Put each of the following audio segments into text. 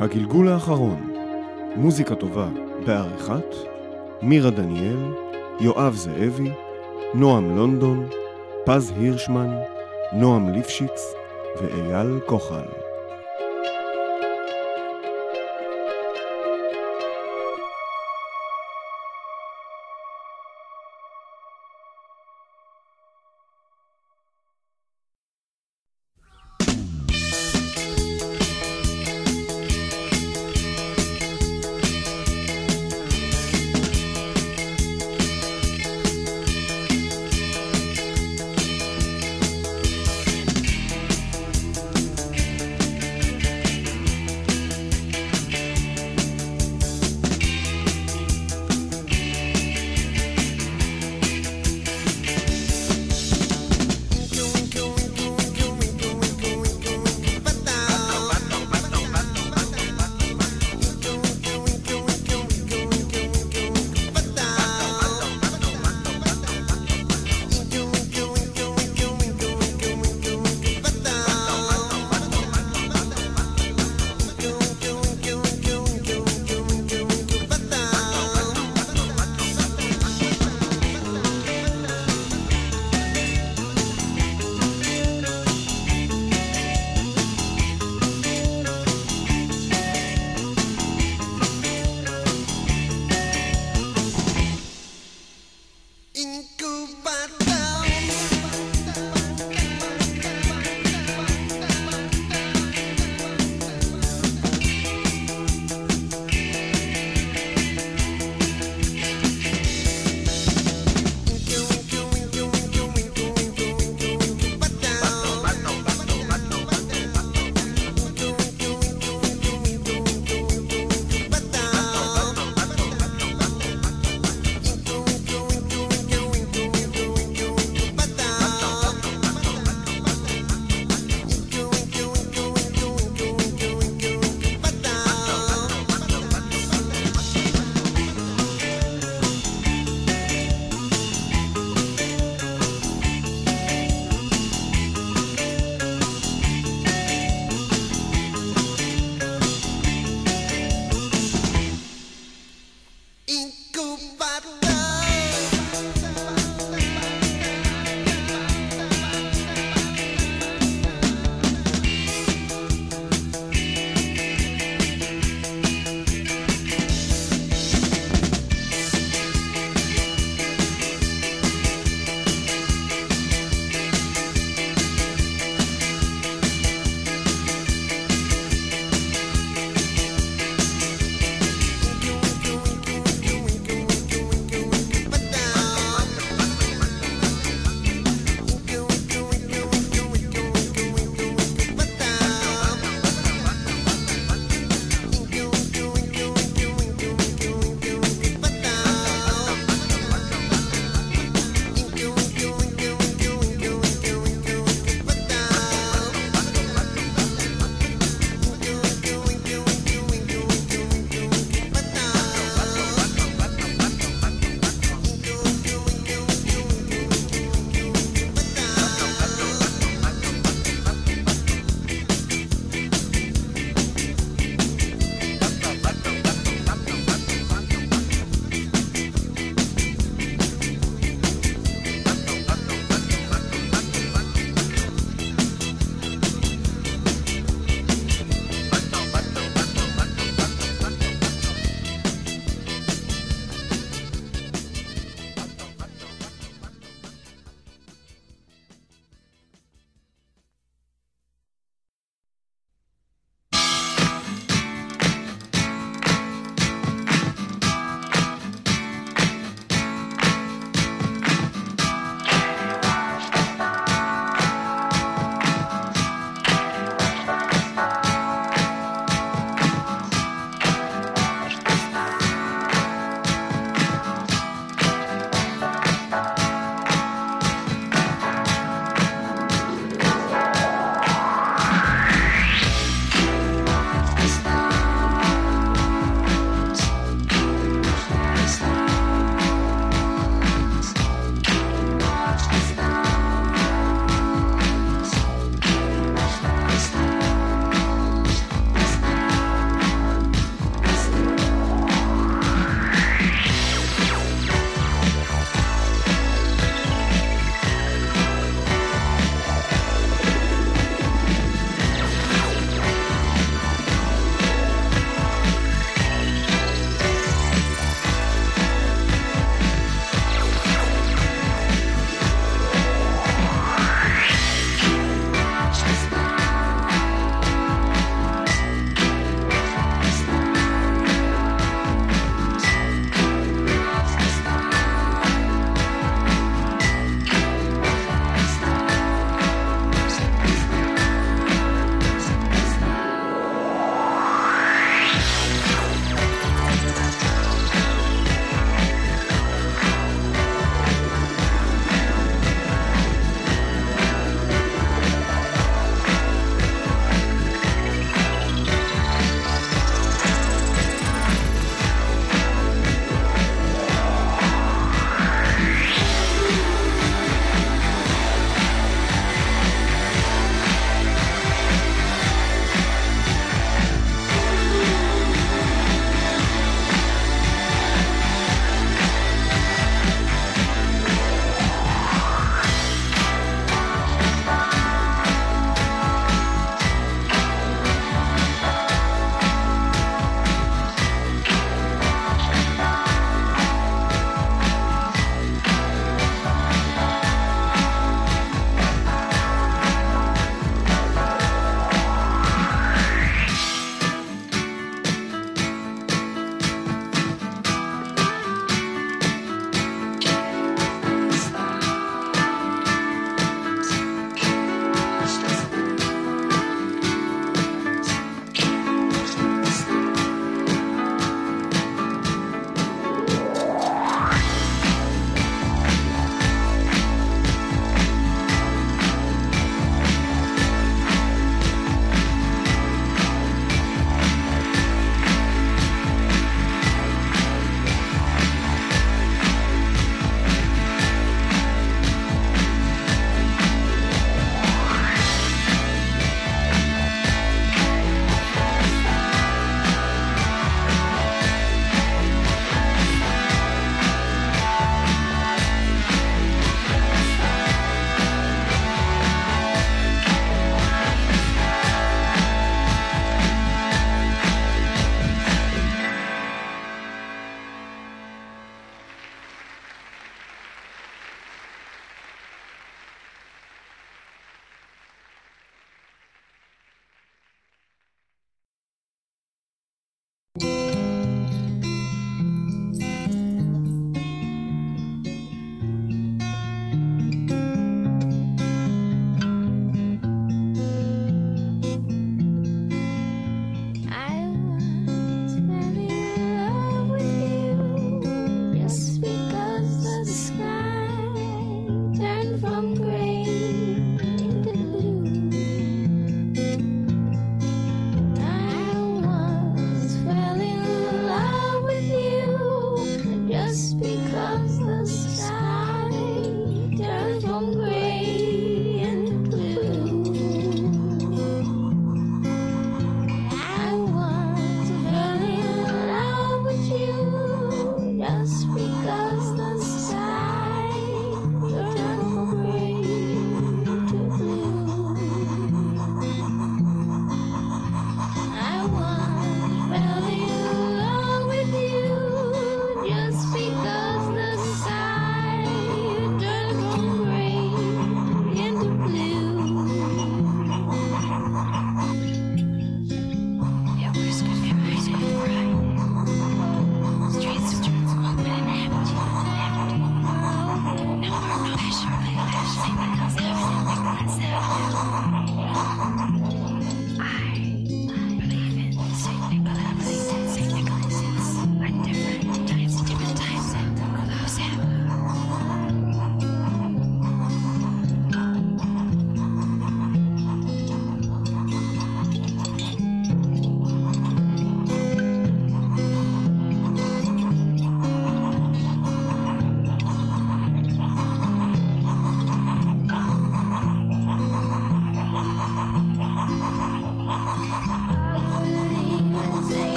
הגלגול האחרון, מוזיקה טובה בעריכת מירה דניאל, יואב זאבי, נועם לונדון, פז הירשמן, נועם ליפשיץ ואייל כוחל.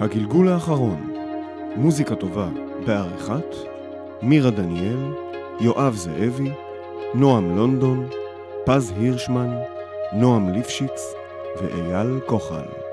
הגלגול האחרון, מוזיקה טובה בעריכת מירה דניאל, יואב זאבי, נועם לונדון, פז הירשמן, נועם ליפשיץ ואייל כוחל.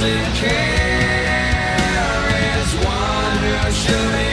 doesn't care is one who should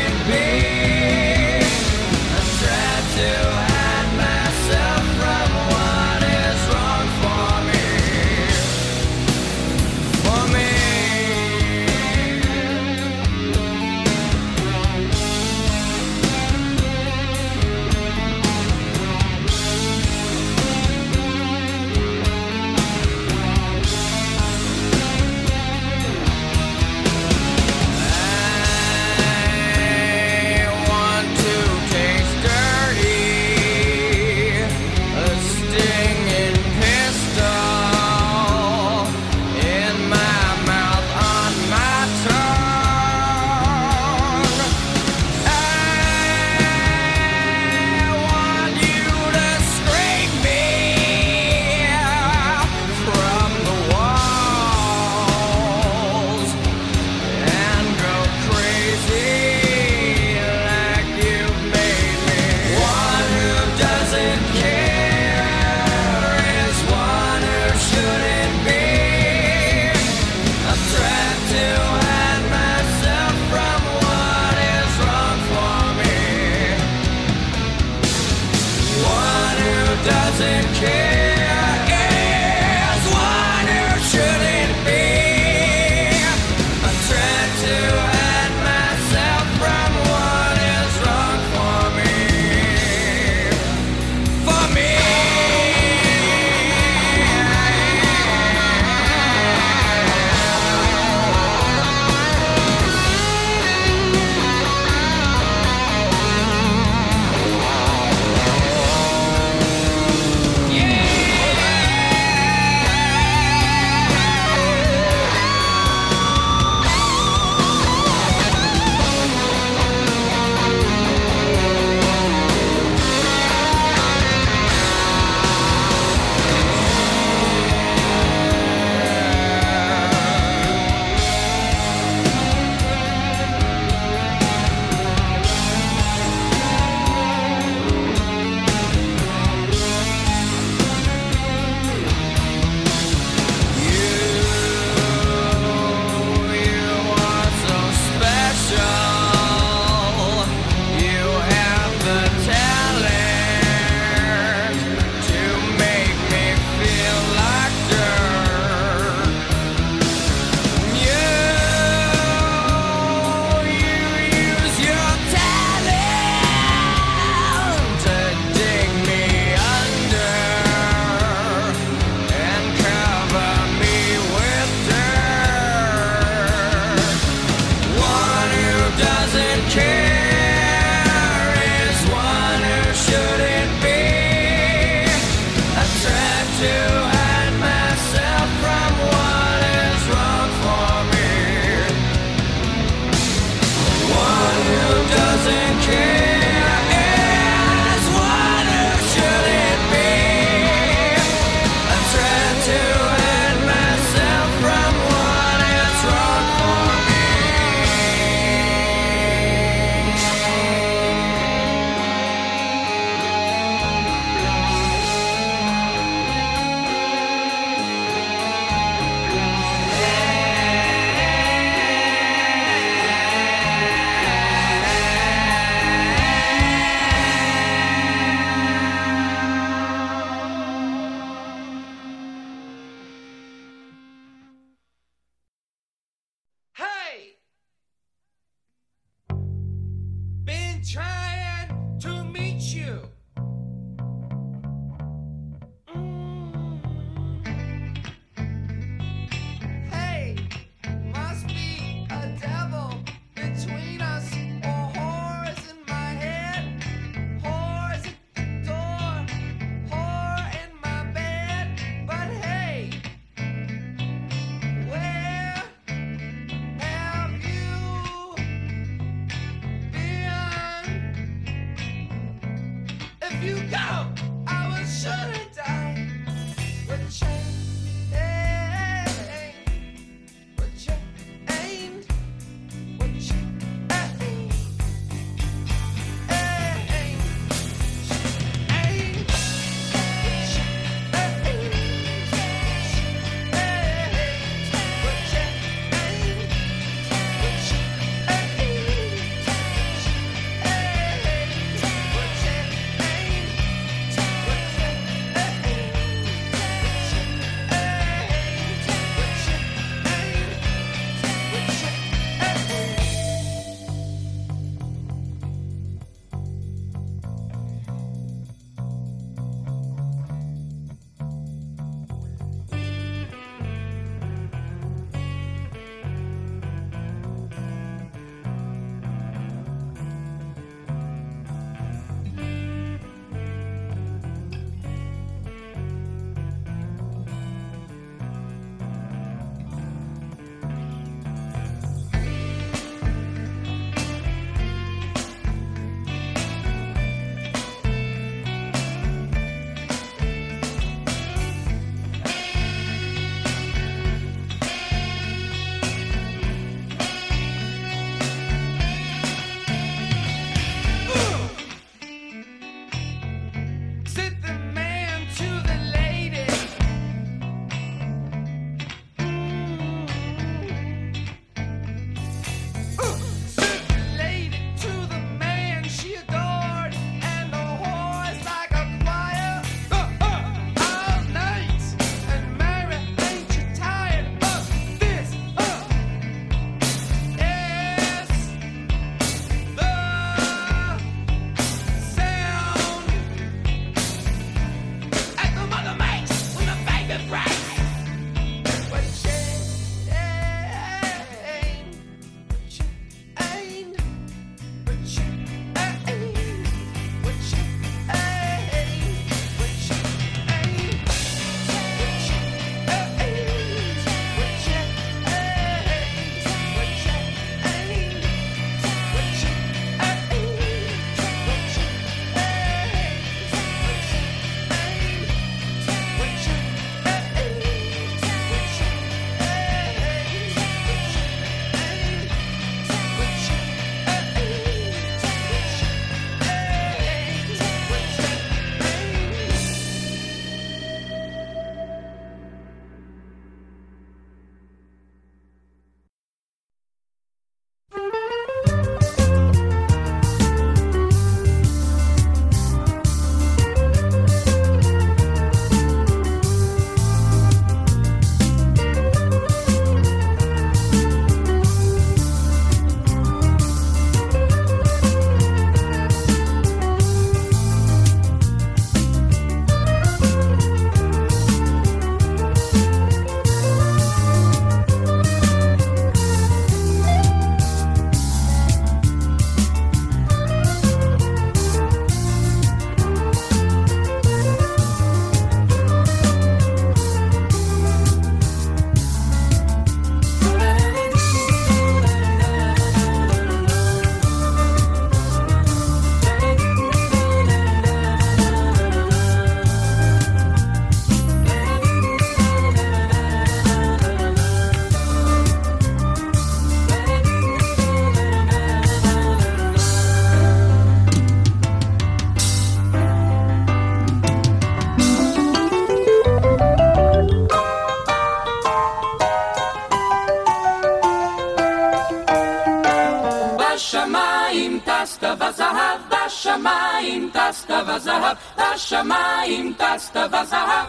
וזהב, בשמיים טסת וזהב.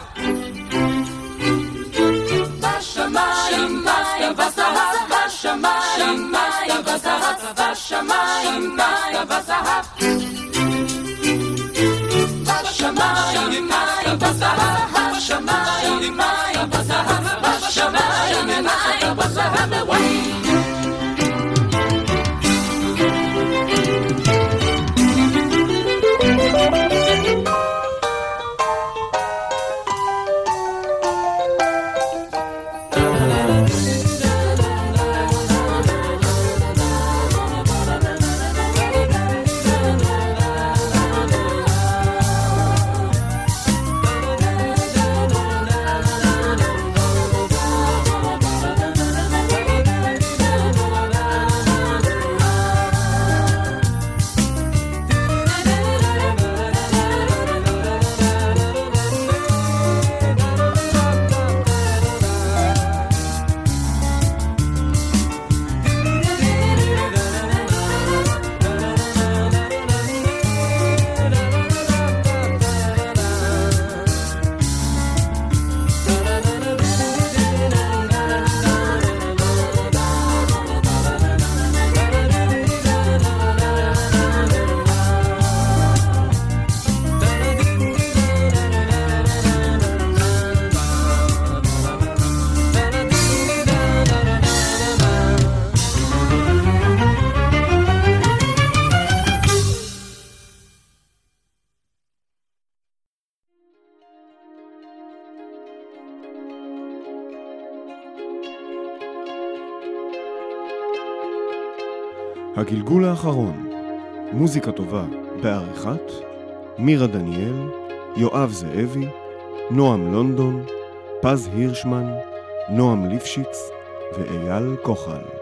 בשמיים טסת וזהב, בשמיים טסת וזהב, בשמיים טסת וזהב. הגלגול האחרון, מוזיקה טובה בעריכת מירה דניאל, יואב זאבי, נועם לונדון, פז הירשמן, נועם ליפשיץ ואייל כוחל.